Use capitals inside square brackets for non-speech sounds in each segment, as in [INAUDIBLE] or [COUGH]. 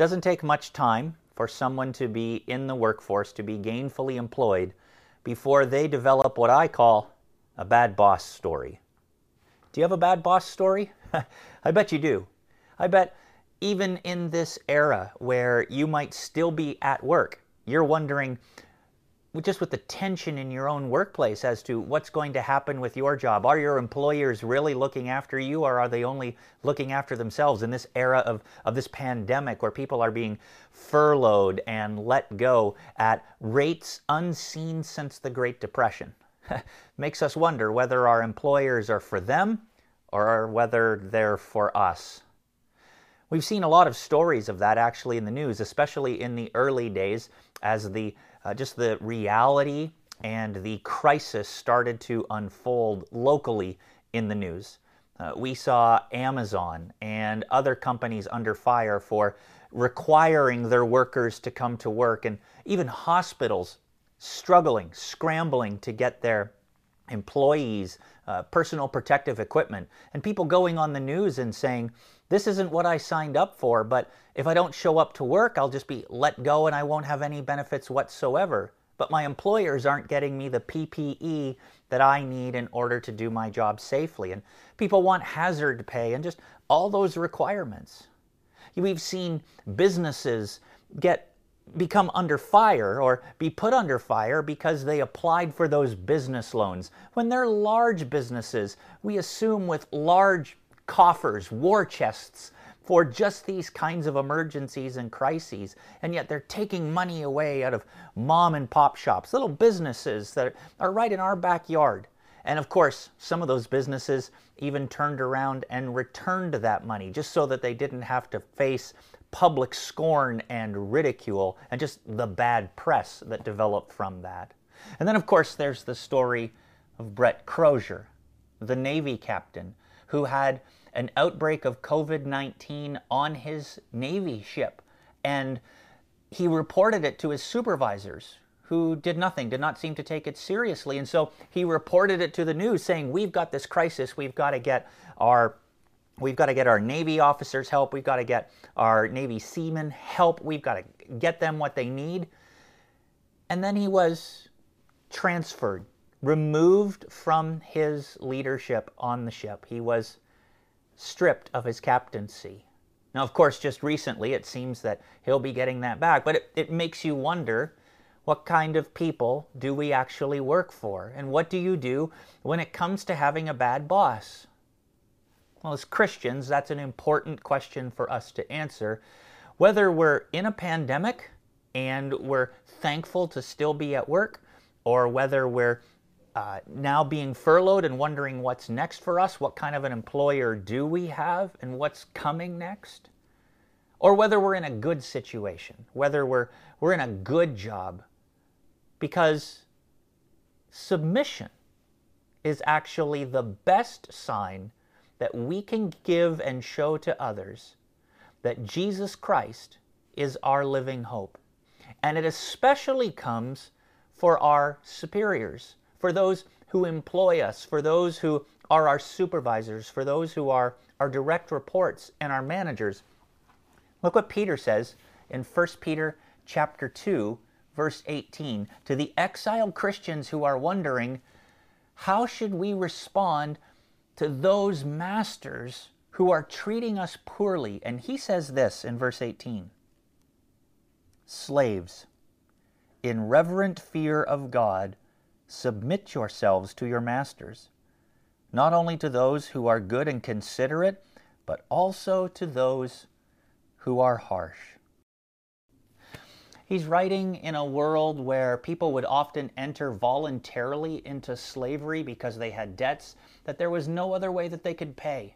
doesn't take much time for someone to be in the workforce, to be gainfully employed, before they develop what I call a bad boss story. Do you have a bad boss story? [LAUGHS] I bet you do. I bet even in this era where you might still be at work, you're wondering, just with the tension in your own workplace as to what's going to happen with your job. Are your employers really looking after you or are they only looking after themselves in this era of, of this pandemic where people are being furloughed and let go at rates unseen since the Great Depression? [LAUGHS] Makes us wonder whether our employers are for them or whether they're for us. We've seen a lot of stories of that actually in the news, especially in the early days as the uh, just the reality and the crisis started to unfold locally in the news. Uh, we saw Amazon and other companies under fire for requiring their workers to come to work, and even hospitals struggling, scrambling to get their employees uh, personal protective equipment, and people going on the news and saying, This isn't what I signed up for, but if I don't show up to work, I'll just be let go and I won't have any benefits whatsoever. But my employers aren't getting me the PPE that I need in order to do my job safely. And people want hazard pay and just all those requirements. We've seen businesses get become under fire or be put under fire because they applied for those business loans. When they're large businesses, we assume with large coffers, war chests for just these kinds of emergencies and crises, and yet they're taking money away out of mom and pop shops, little businesses that are right in our backyard. And of course, some of those businesses even turned around and returned that money just so that they didn't have to face public scorn and ridicule and just the bad press that developed from that. And then, of course, there's the story of Brett Crozier, the Navy captain who had an outbreak of COVID 19 on his Navy ship. And he reported it to his supervisors, who did nothing, did not seem to take it seriously. And so he reported it to the news saying, We've got this crisis. We've got to get our We've got to get our Navy officers help. We've got to get our Navy seamen help. We've got to get them what they need. And then he was transferred, removed from his leadership on the ship. He was stripped of his captaincy. Now, of course, just recently it seems that he'll be getting that back, but it, it makes you wonder what kind of people do we actually work for? And what do you do when it comes to having a bad boss? Well, as Christians, that's an important question for us to answer. Whether we're in a pandemic and we're thankful to still be at work, or whether we're uh, now being furloughed and wondering what's next for us, what kind of an employer do we have, and what's coming next, or whether we're in a good situation, whether we're, we're in a good job, because submission is actually the best sign that we can give and show to others that Jesus Christ is our living hope. And it especially comes for our superiors, for those who employ us, for those who are our supervisors, for those who are our direct reports and our managers. Look what Peter says in 1 Peter chapter 2 verse 18 to the exiled Christians who are wondering how should we respond to those masters who are treating us poorly. And he says this in verse 18 Slaves, in reverent fear of God, submit yourselves to your masters, not only to those who are good and considerate, but also to those who are harsh. He's writing in a world where people would often enter voluntarily into slavery because they had debts that there was no other way that they could pay.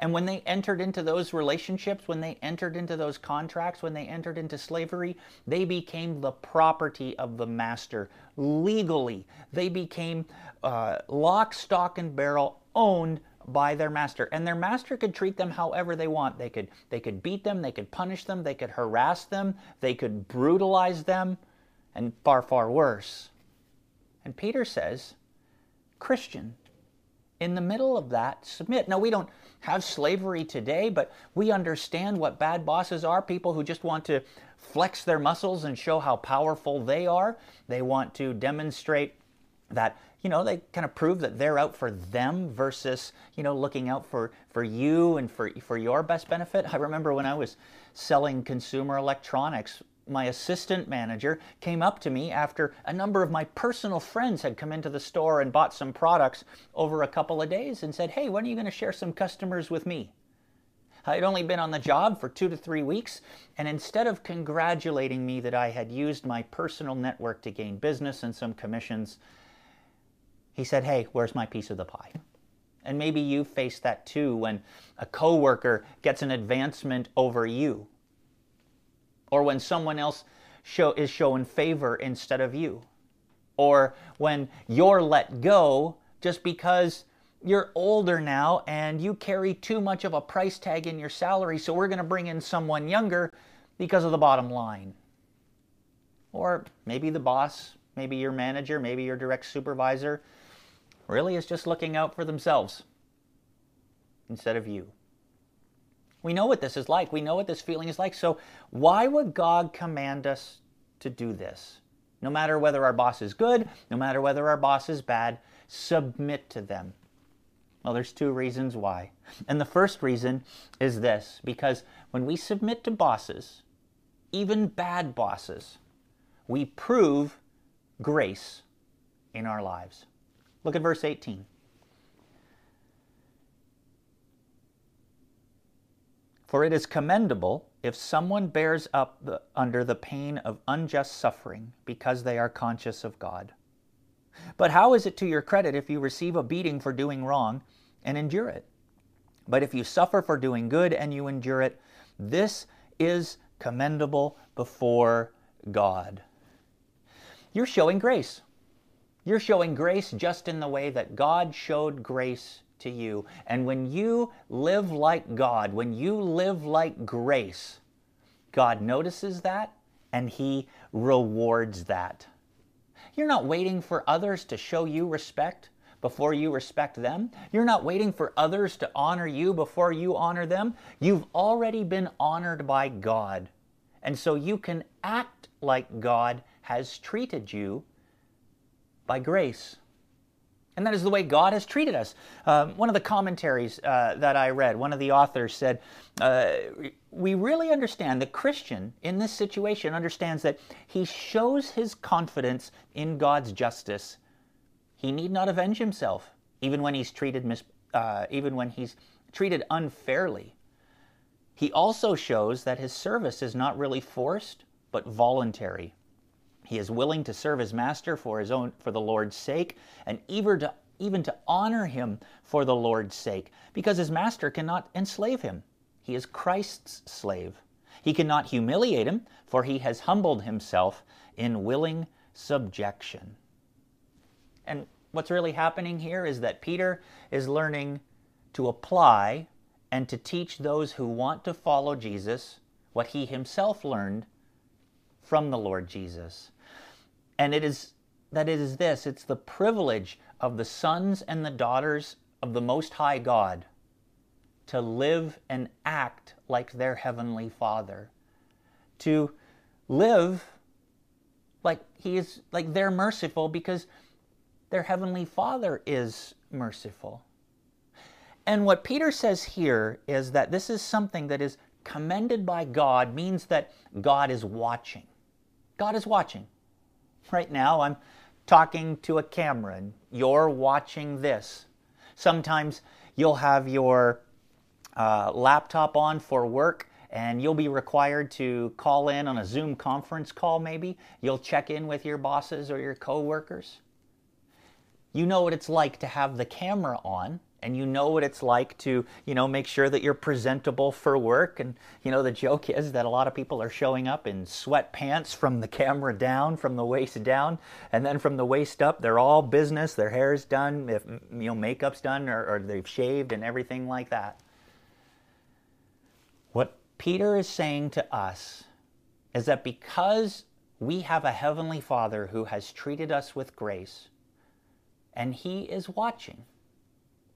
And when they entered into those relationships, when they entered into those contracts, when they entered into slavery, they became the property of the master legally. They became uh, lock, stock, and barrel owned by their master. And their master could treat them however they want. They could they could beat them. They could punish them. They could harass them. They could brutalize them. And far far worse. And peter says christian in the middle of that, submit. Now, we don't have slavery today, but we understand what bad bosses are people who just want to flex their muscles and show how powerful they are. They want to demonstrate that you know they kind of prove that they're out for them versus you know looking out for for you and for for your best benefit i remember when i was selling consumer electronics my assistant manager came up to me after a number of my personal friends had come into the store and bought some products over a couple of days and said hey when are you going to share some customers with me I'd only been on the job for two to three weeks, and instead of congratulating me that I had used my personal network to gain business and some commissions, he said, Hey, where's my piece of the pie? And maybe you face that too when a coworker gets an advancement over you, or when someone else show, is showing favor instead of you, or when you're let go just because you're older now and you carry too much of a price tag in your salary, so we're going to bring in someone younger because of the bottom line. Or maybe the boss, maybe your manager, maybe your direct supervisor really is just looking out for themselves instead of you. We know what this is like. We know what this feeling is like. So, why would God command us to do this? No matter whether our boss is good, no matter whether our boss is bad, submit to them. Well, there's two reasons why. And the first reason is this because when we submit to bosses, even bad bosses, we prove grace in our lives. Look at verse 18. For it is commendable if someone bears up the, under the pain of unjust suffering because they are conscious of God. But how is it to your credit if you receive a beating for doing wrong and endure it? But if you suffer for doing good and you endure it, this is commendable before God. You're showing grace. You're showing grace just in the way that God showed grace to you. And when you live like God, when you live like grace, God notices that and He rewards that. You're not waiting for others to show you respect before you respect them. You're not waiting for others to honor you before you honor them. You've already been honored by God. And so you can act like God has treated you by grace. And that is the way God has treated us. Um, one of the commentaries uh, that I read, one of the authors said, uh, We really understand the Christian in this situation understands that he shows his confidence in God's justice. He need not avenge himself, even when he's treated, mis- uh, even when he's treated unfairly. He also shows that his service is not really forced, but voluntary. He is willing to serve his master for his own for the Lord's sake, and even to even to honor him for the Lord's sake, because his master cannot enslave him. He is Christ's slave. He cannot humiliate him, for he has humbled himself in willing subjection. And what's really happening here is that Peter is learning to apply and to teach those who want to follow Jesus what he himself learned from the Lord Jesus. And it is that it is this it's the privilege of the sons and the daughters of the Most High God to live and act like their Heavenly Father, to live like He is, like they're merciful because their Heavenly Father is merciful. And what Peter says here is that this is something that is commended by God, means that God is watching. God is watching. Right now, I'm talking to a camera and you're watching this. Sometimes you'll have your uh, laptop on for work and you'll be required to call in on a Zoom conference call, maybe. You'll check in with your bosses or your coworkers. You know what it's like to have the camera on and you know what it's like to you know make sure that you're presentable for work. And you know the joke is that a lot of people are showing up in sweatpants from the camera down from the waist down. And then from the waist up they're all business. Their hair's done if you know makeup's done or, or they've shaved and everything like that. What peter is saying to us is that because we have a heavenly father who has treated us with grace and he is watching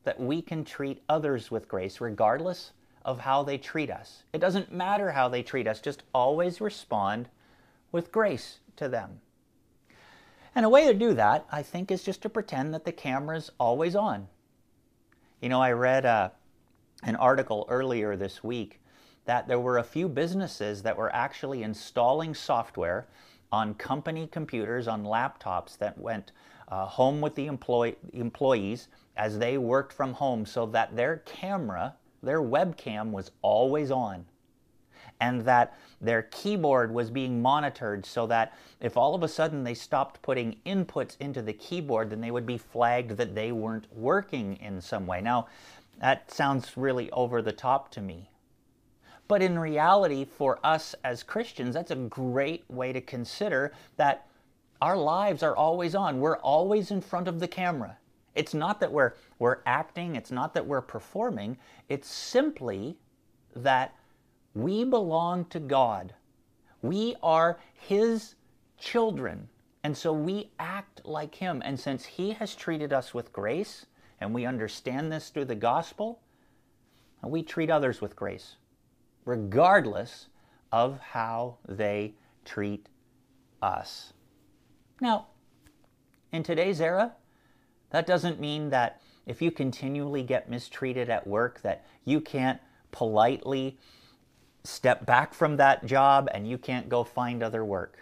that we can treat others with grace regardless of how they treat us. It doesn't matter how they treat us, just always respond with grace to them. And a way to do that, I think, is just to pretend that the camera's always on. You know, I read uh, an article earlier this week that there were a few businesses that were actually installing software on company computers, on laptops that went uh, home with the employ- employees as they worked from home so that their camera, their webcam, was always on. And that their keyboard was being monitored so that if all of a sudden they stopped putting inputs into the keyboard, then they would be flagged that they weren't working in some way. Now, that sounds really over the top to me. But in reality, for us as Christians, that's a great way to consider that our lives are always on. We're always in front of the camera. It's not that we're, we're acting, it's not that we're performing, it's simply that we belong to God. We are His children. And so we act like Him. And since He has treated us with grace, and we understand this through the gospel, we treat others with grace regardless of how they treat us. Now, in today's era, that doesn't mean that if you continually get mistreated at work that you can't politely step back from that job and you can't go find other work.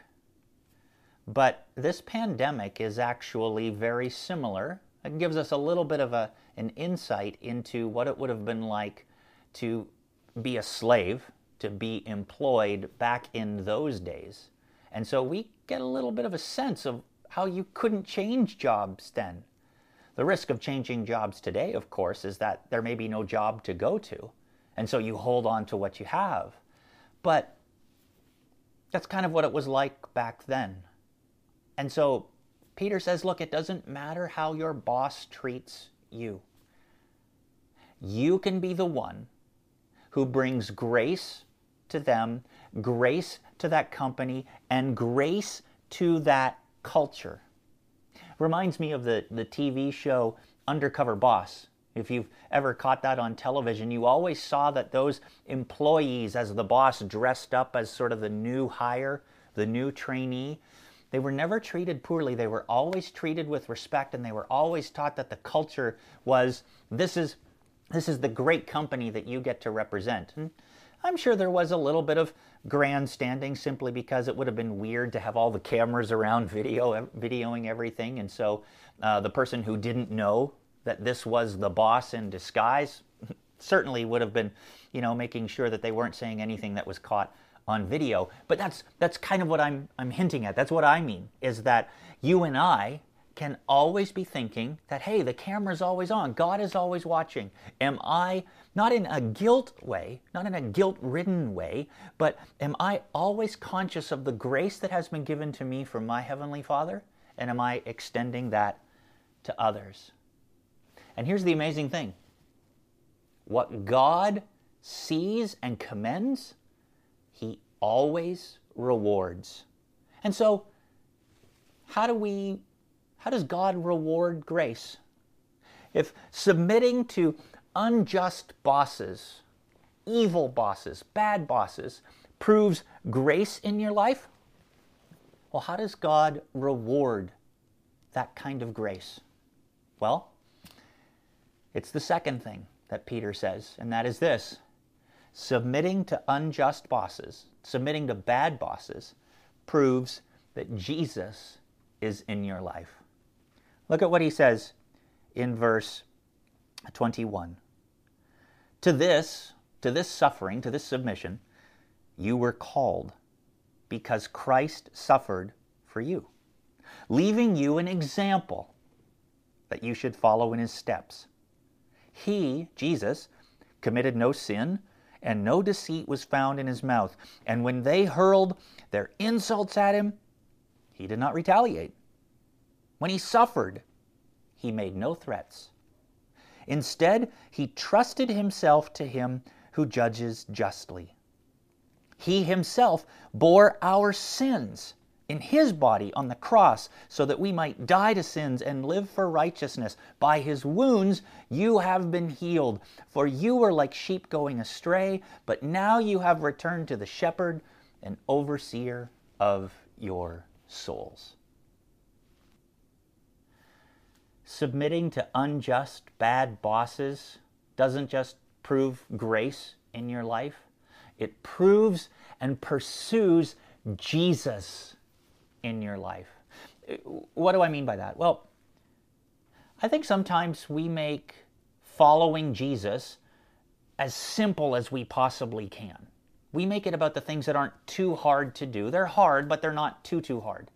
But this pandemic is actually very similar. It gives us a little bit of a, an insight into what it would have been like to be a slave, to be employed back in those days. And so we get a little bit of a sense of how you couldn't change jobs then. The risk of changing jobs today, of course, is that there may be no job to go to. And so you hold on to what you have. But that's kind of what it was like back then. And so Peter says, look, it doesn't matter how your boss treats you. You can be the one who brings grace to them, grace to that company, and grace to that culture. Reminds me of the, the TV show Undercover Boss. If you've ever caught that on television, you always saw that those employees, as the boss dressed up as sort of the new hire, the new trainee, they were never treated poorly. They were always treated with respect, and they were always taught that the culture was this is this is the great company that you get to represent. And I'm sure there was a little bit of grandstanding simply because it would have been weird to have all the cameras around video videoing everything, and so uh, the person who didn't know that this was the boss in disguise [LAUGHS] certainly would have been, you know, making sure that they weren't saying anything that was caught on video. But that's that's kind of what I'm I'm hinting at. That's what I mean is that you and I can always be thinking that, hey, the camera's always on, God is always watching. Am I, not in a guilt way, not in a guilt ridden way, but am I always conscious of the grace that has been given to me from my Heavenly Father? And am I extending that to others? And here's the amazing thing what God sees and commends, He always rewards. And so, how do we how does God reward grace? If submitting to unjust bosses, evil bosses, bad bosses, proves grace in your life, well, how does God reward that kind of grace? Well, it's the second thing that Peter says, and that is this submitting to unjust bosses, submitting to bad bosses, proves that Jesus is in your life. Look at what he says in verse 21. To this, to this suffering, to this submission, you were called because Christ suffered for you, leaving you an example that you should follow in his steps. He, Jesus, committed no sin, and no deceit was found in his mouth. And when they hurled their insults at him, he did not retaliate. When he suffered, he made no threats. Instead, he trusted himself to him who judges justly. He himself bore our sins in his body on the cross so that we might die to sins and live for righteousness. By his wounds you have been healed. For you were like sheep going astray, but now you have returned to the shepherd and overseer of your souls. Submitting to unjust, bad bosses doesn't just prove grace in your life, it proves and pursues Jesus in your life. What do I mean by that? Well, I think sometimes we make following Jesus as simple as we possibly can. We make it about the things that aren't too hard to do. They're hard, but they're not too, too hard.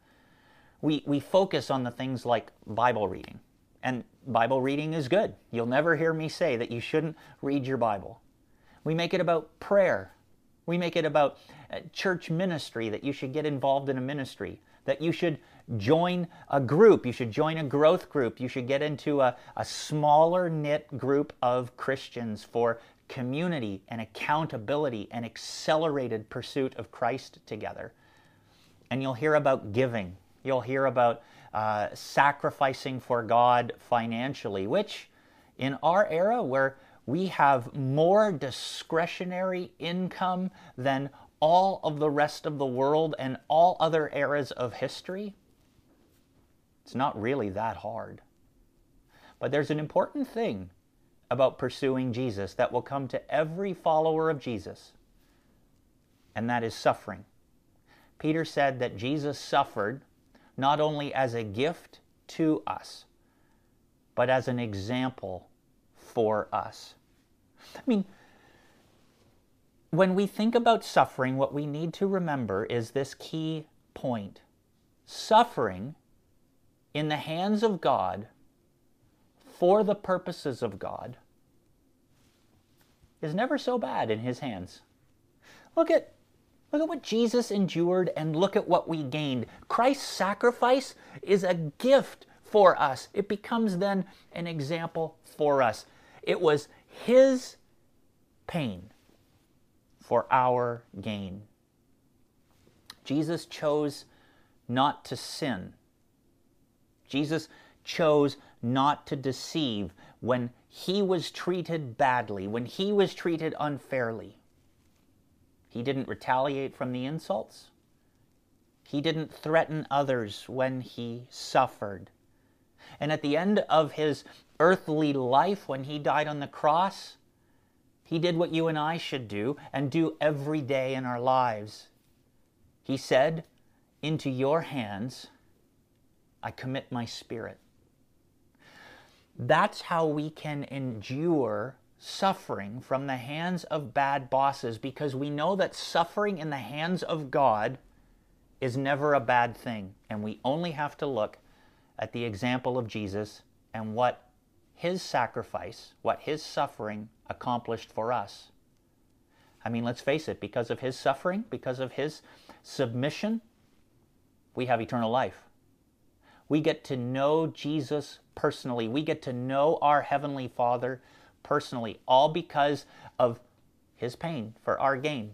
We, we focus on the things like Bible reading. And Bible reading is good. You'll never hear me say that you shouldn't read your Bible. We make it about prayer. We make it about uh, church ministry, that you should get involved in a ministry that you should join a group. You should join a growth group. You should get into a, a smaller knit group of Christians for community and accountability and accelerated pursuit of Christ together. And you'll hear about giving. You'll hear about uh, sacrificing for God financially, which in our era where we have more discretionary income than all of the rest of the world and all other eras of history, it's not really that hard. But there's an important thing about pursuing Jesus that will come to every follower of Jesus, and that is suffering. Peter said that Jesus suffered not only as a gift to us, but as an example for us. I mean, when we think about suffering, what we need to remember is this key point. Suffering in the hands of God for the purposes of God is never so bad in his hands. Look at look at what Jesus endured and look at what we gained. Christ's sacrifice is a gift for us. It becomes then an example for us. It was his pain for our gain. Jesus chose not to sin. Jesus chose not to deceive when he was treated badly, when he was treated unfairly. He didn't retaliate from the insults. He didn't threaten others when he suffered. And at the end of his earthly life, when he died on the cross, he did what you and I should do and do every day in our lives. He said, Into your hands I commit my spirit. That's how we can endure suffering from the hands of bad bosses because we know that suffering in the hands of God is never a bad thing. And we only have to look at the example of Jesus and what his sacrifice, what his suffering accomplished for us. I mean, let's face it, because of his suffering, because of his submission, we have eternal life. We get to know Jesus personally. We get to know our Heavenly Father personally, all because of his pain for our gain.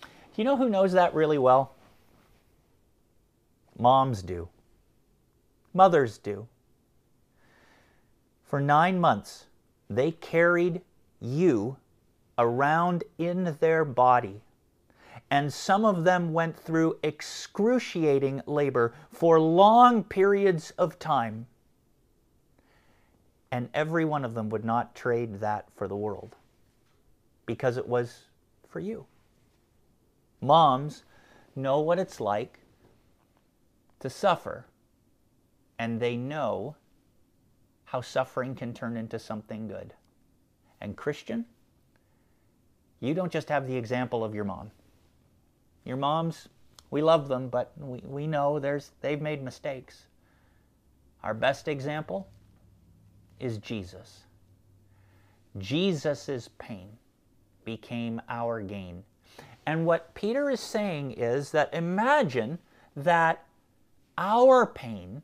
Do you know who knows that really well? Moms do. Mothers do. For nine months, they carried you around in their body. And some of them went through excruciating labor for long periods of time. And every one of them would not trade that for the world because it was for you. Moms know what it's like to suffer, and they know how suffering can turn into something good. And Christian, you don't just have the example of your mom. Your moms, we love them, but we, we know there's, they've made mistakes. Our best example is Jesus. Jesus' pain became our gain. And what Peter is saying is that imagine that our pain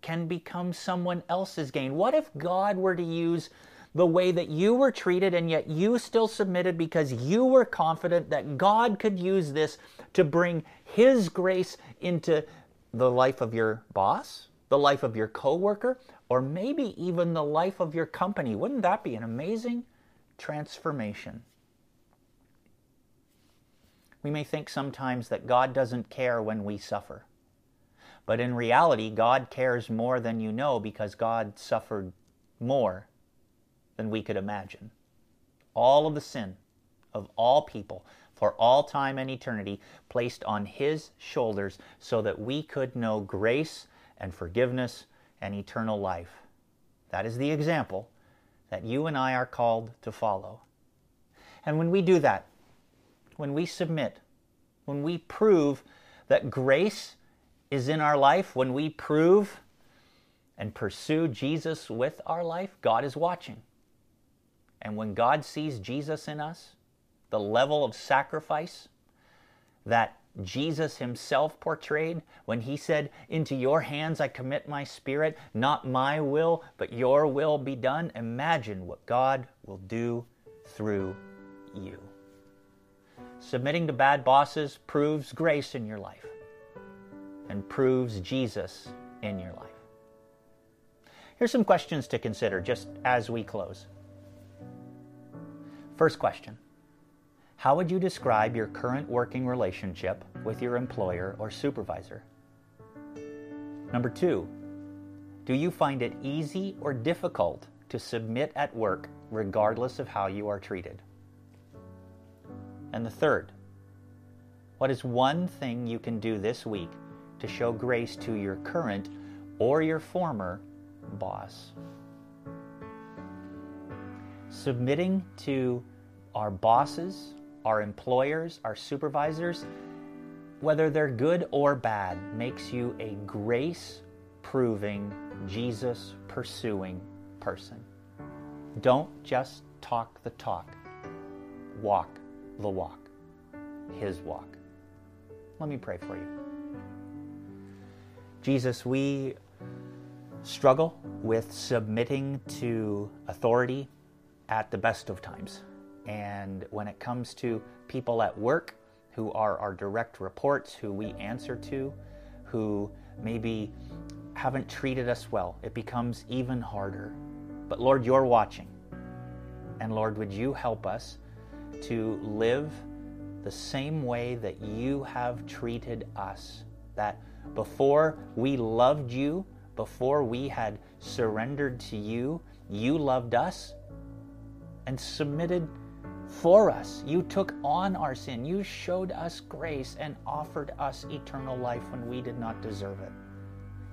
can become someone else's gain? What if God were to use the way that you were treated, and yet you still submitted because you were confident that God could use this to bring His grace into the life of your boss, the life of your coworker, or maybe even the life of your company. Wouldn't that be an amazing transformation? We may think sometimes that God doesn't care when we suffer. But in reality, God cares more than you know because God suffered more than we could imagine. All of the sin of all people for all time and eternity placed on His shoulders so that we could know grace and forgiveness and eternal life. That is the example that you and I are called to follow. And when we do that, when we submit, when we prove that grace is in our life, when we prove and pursue Jesus with our life, God is watching. And when God sees Jesus in us, the level of sacrifice that Jesus himself portrayed when he said, Into your hands I commit my spirit, not my will, but your will be done. Imagine what God will do through you. Submitting to bad bosses proves grace in your life and proves Jesus in your life. Here's some questions to consider just as we close. First question How would you describe your current working relationship with your employer or supervisor? Number two, do you find it easy or difficult to submit at work regardless of how you are treated? And the third, what is one thing you can do this week to show grace to your current or your former boss? Submitting to our bosses, our employers, our supervisors, whether they're good or bad, makes you a grace proving, Jesus pursuing person. Don't just talk the talk, walk the walk, His walk. Let me pray for you. Jesus, we struggle with submitting to authority at the best of times. And when it comes to people at work who are our direct reports, who we answer to, who maybe haven't treated us well, it becomes even harder. But Lord, you're watching. And Lord, would you help us to live the same way that you have treated us. That before we loved you, before we had surrendered to you, you loved us and submitted for us. You took on our sin. You showed us grace and offered us eternal life when we did not deserve it.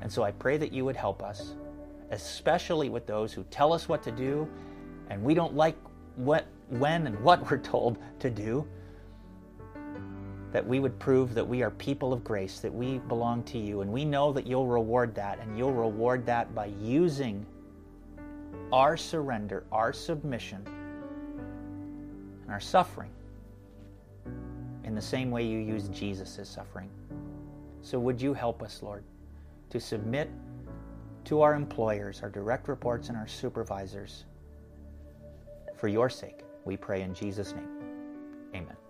And so I pray that you would help us, especially with those who tell us what to do and we don't like what when and what [LAUGHS] we're told to do, that we would prove that we are people of grace, that we belong to you. And we know that you'll reward that, and you'll reward that by using our surrender, our submission, and our suffering in the same way you used Jesus' suffering. So would you help us, Lord, to submit to our employers, our direct reports, and our supervisors for your sake? We pray in Jesus' name. Amen.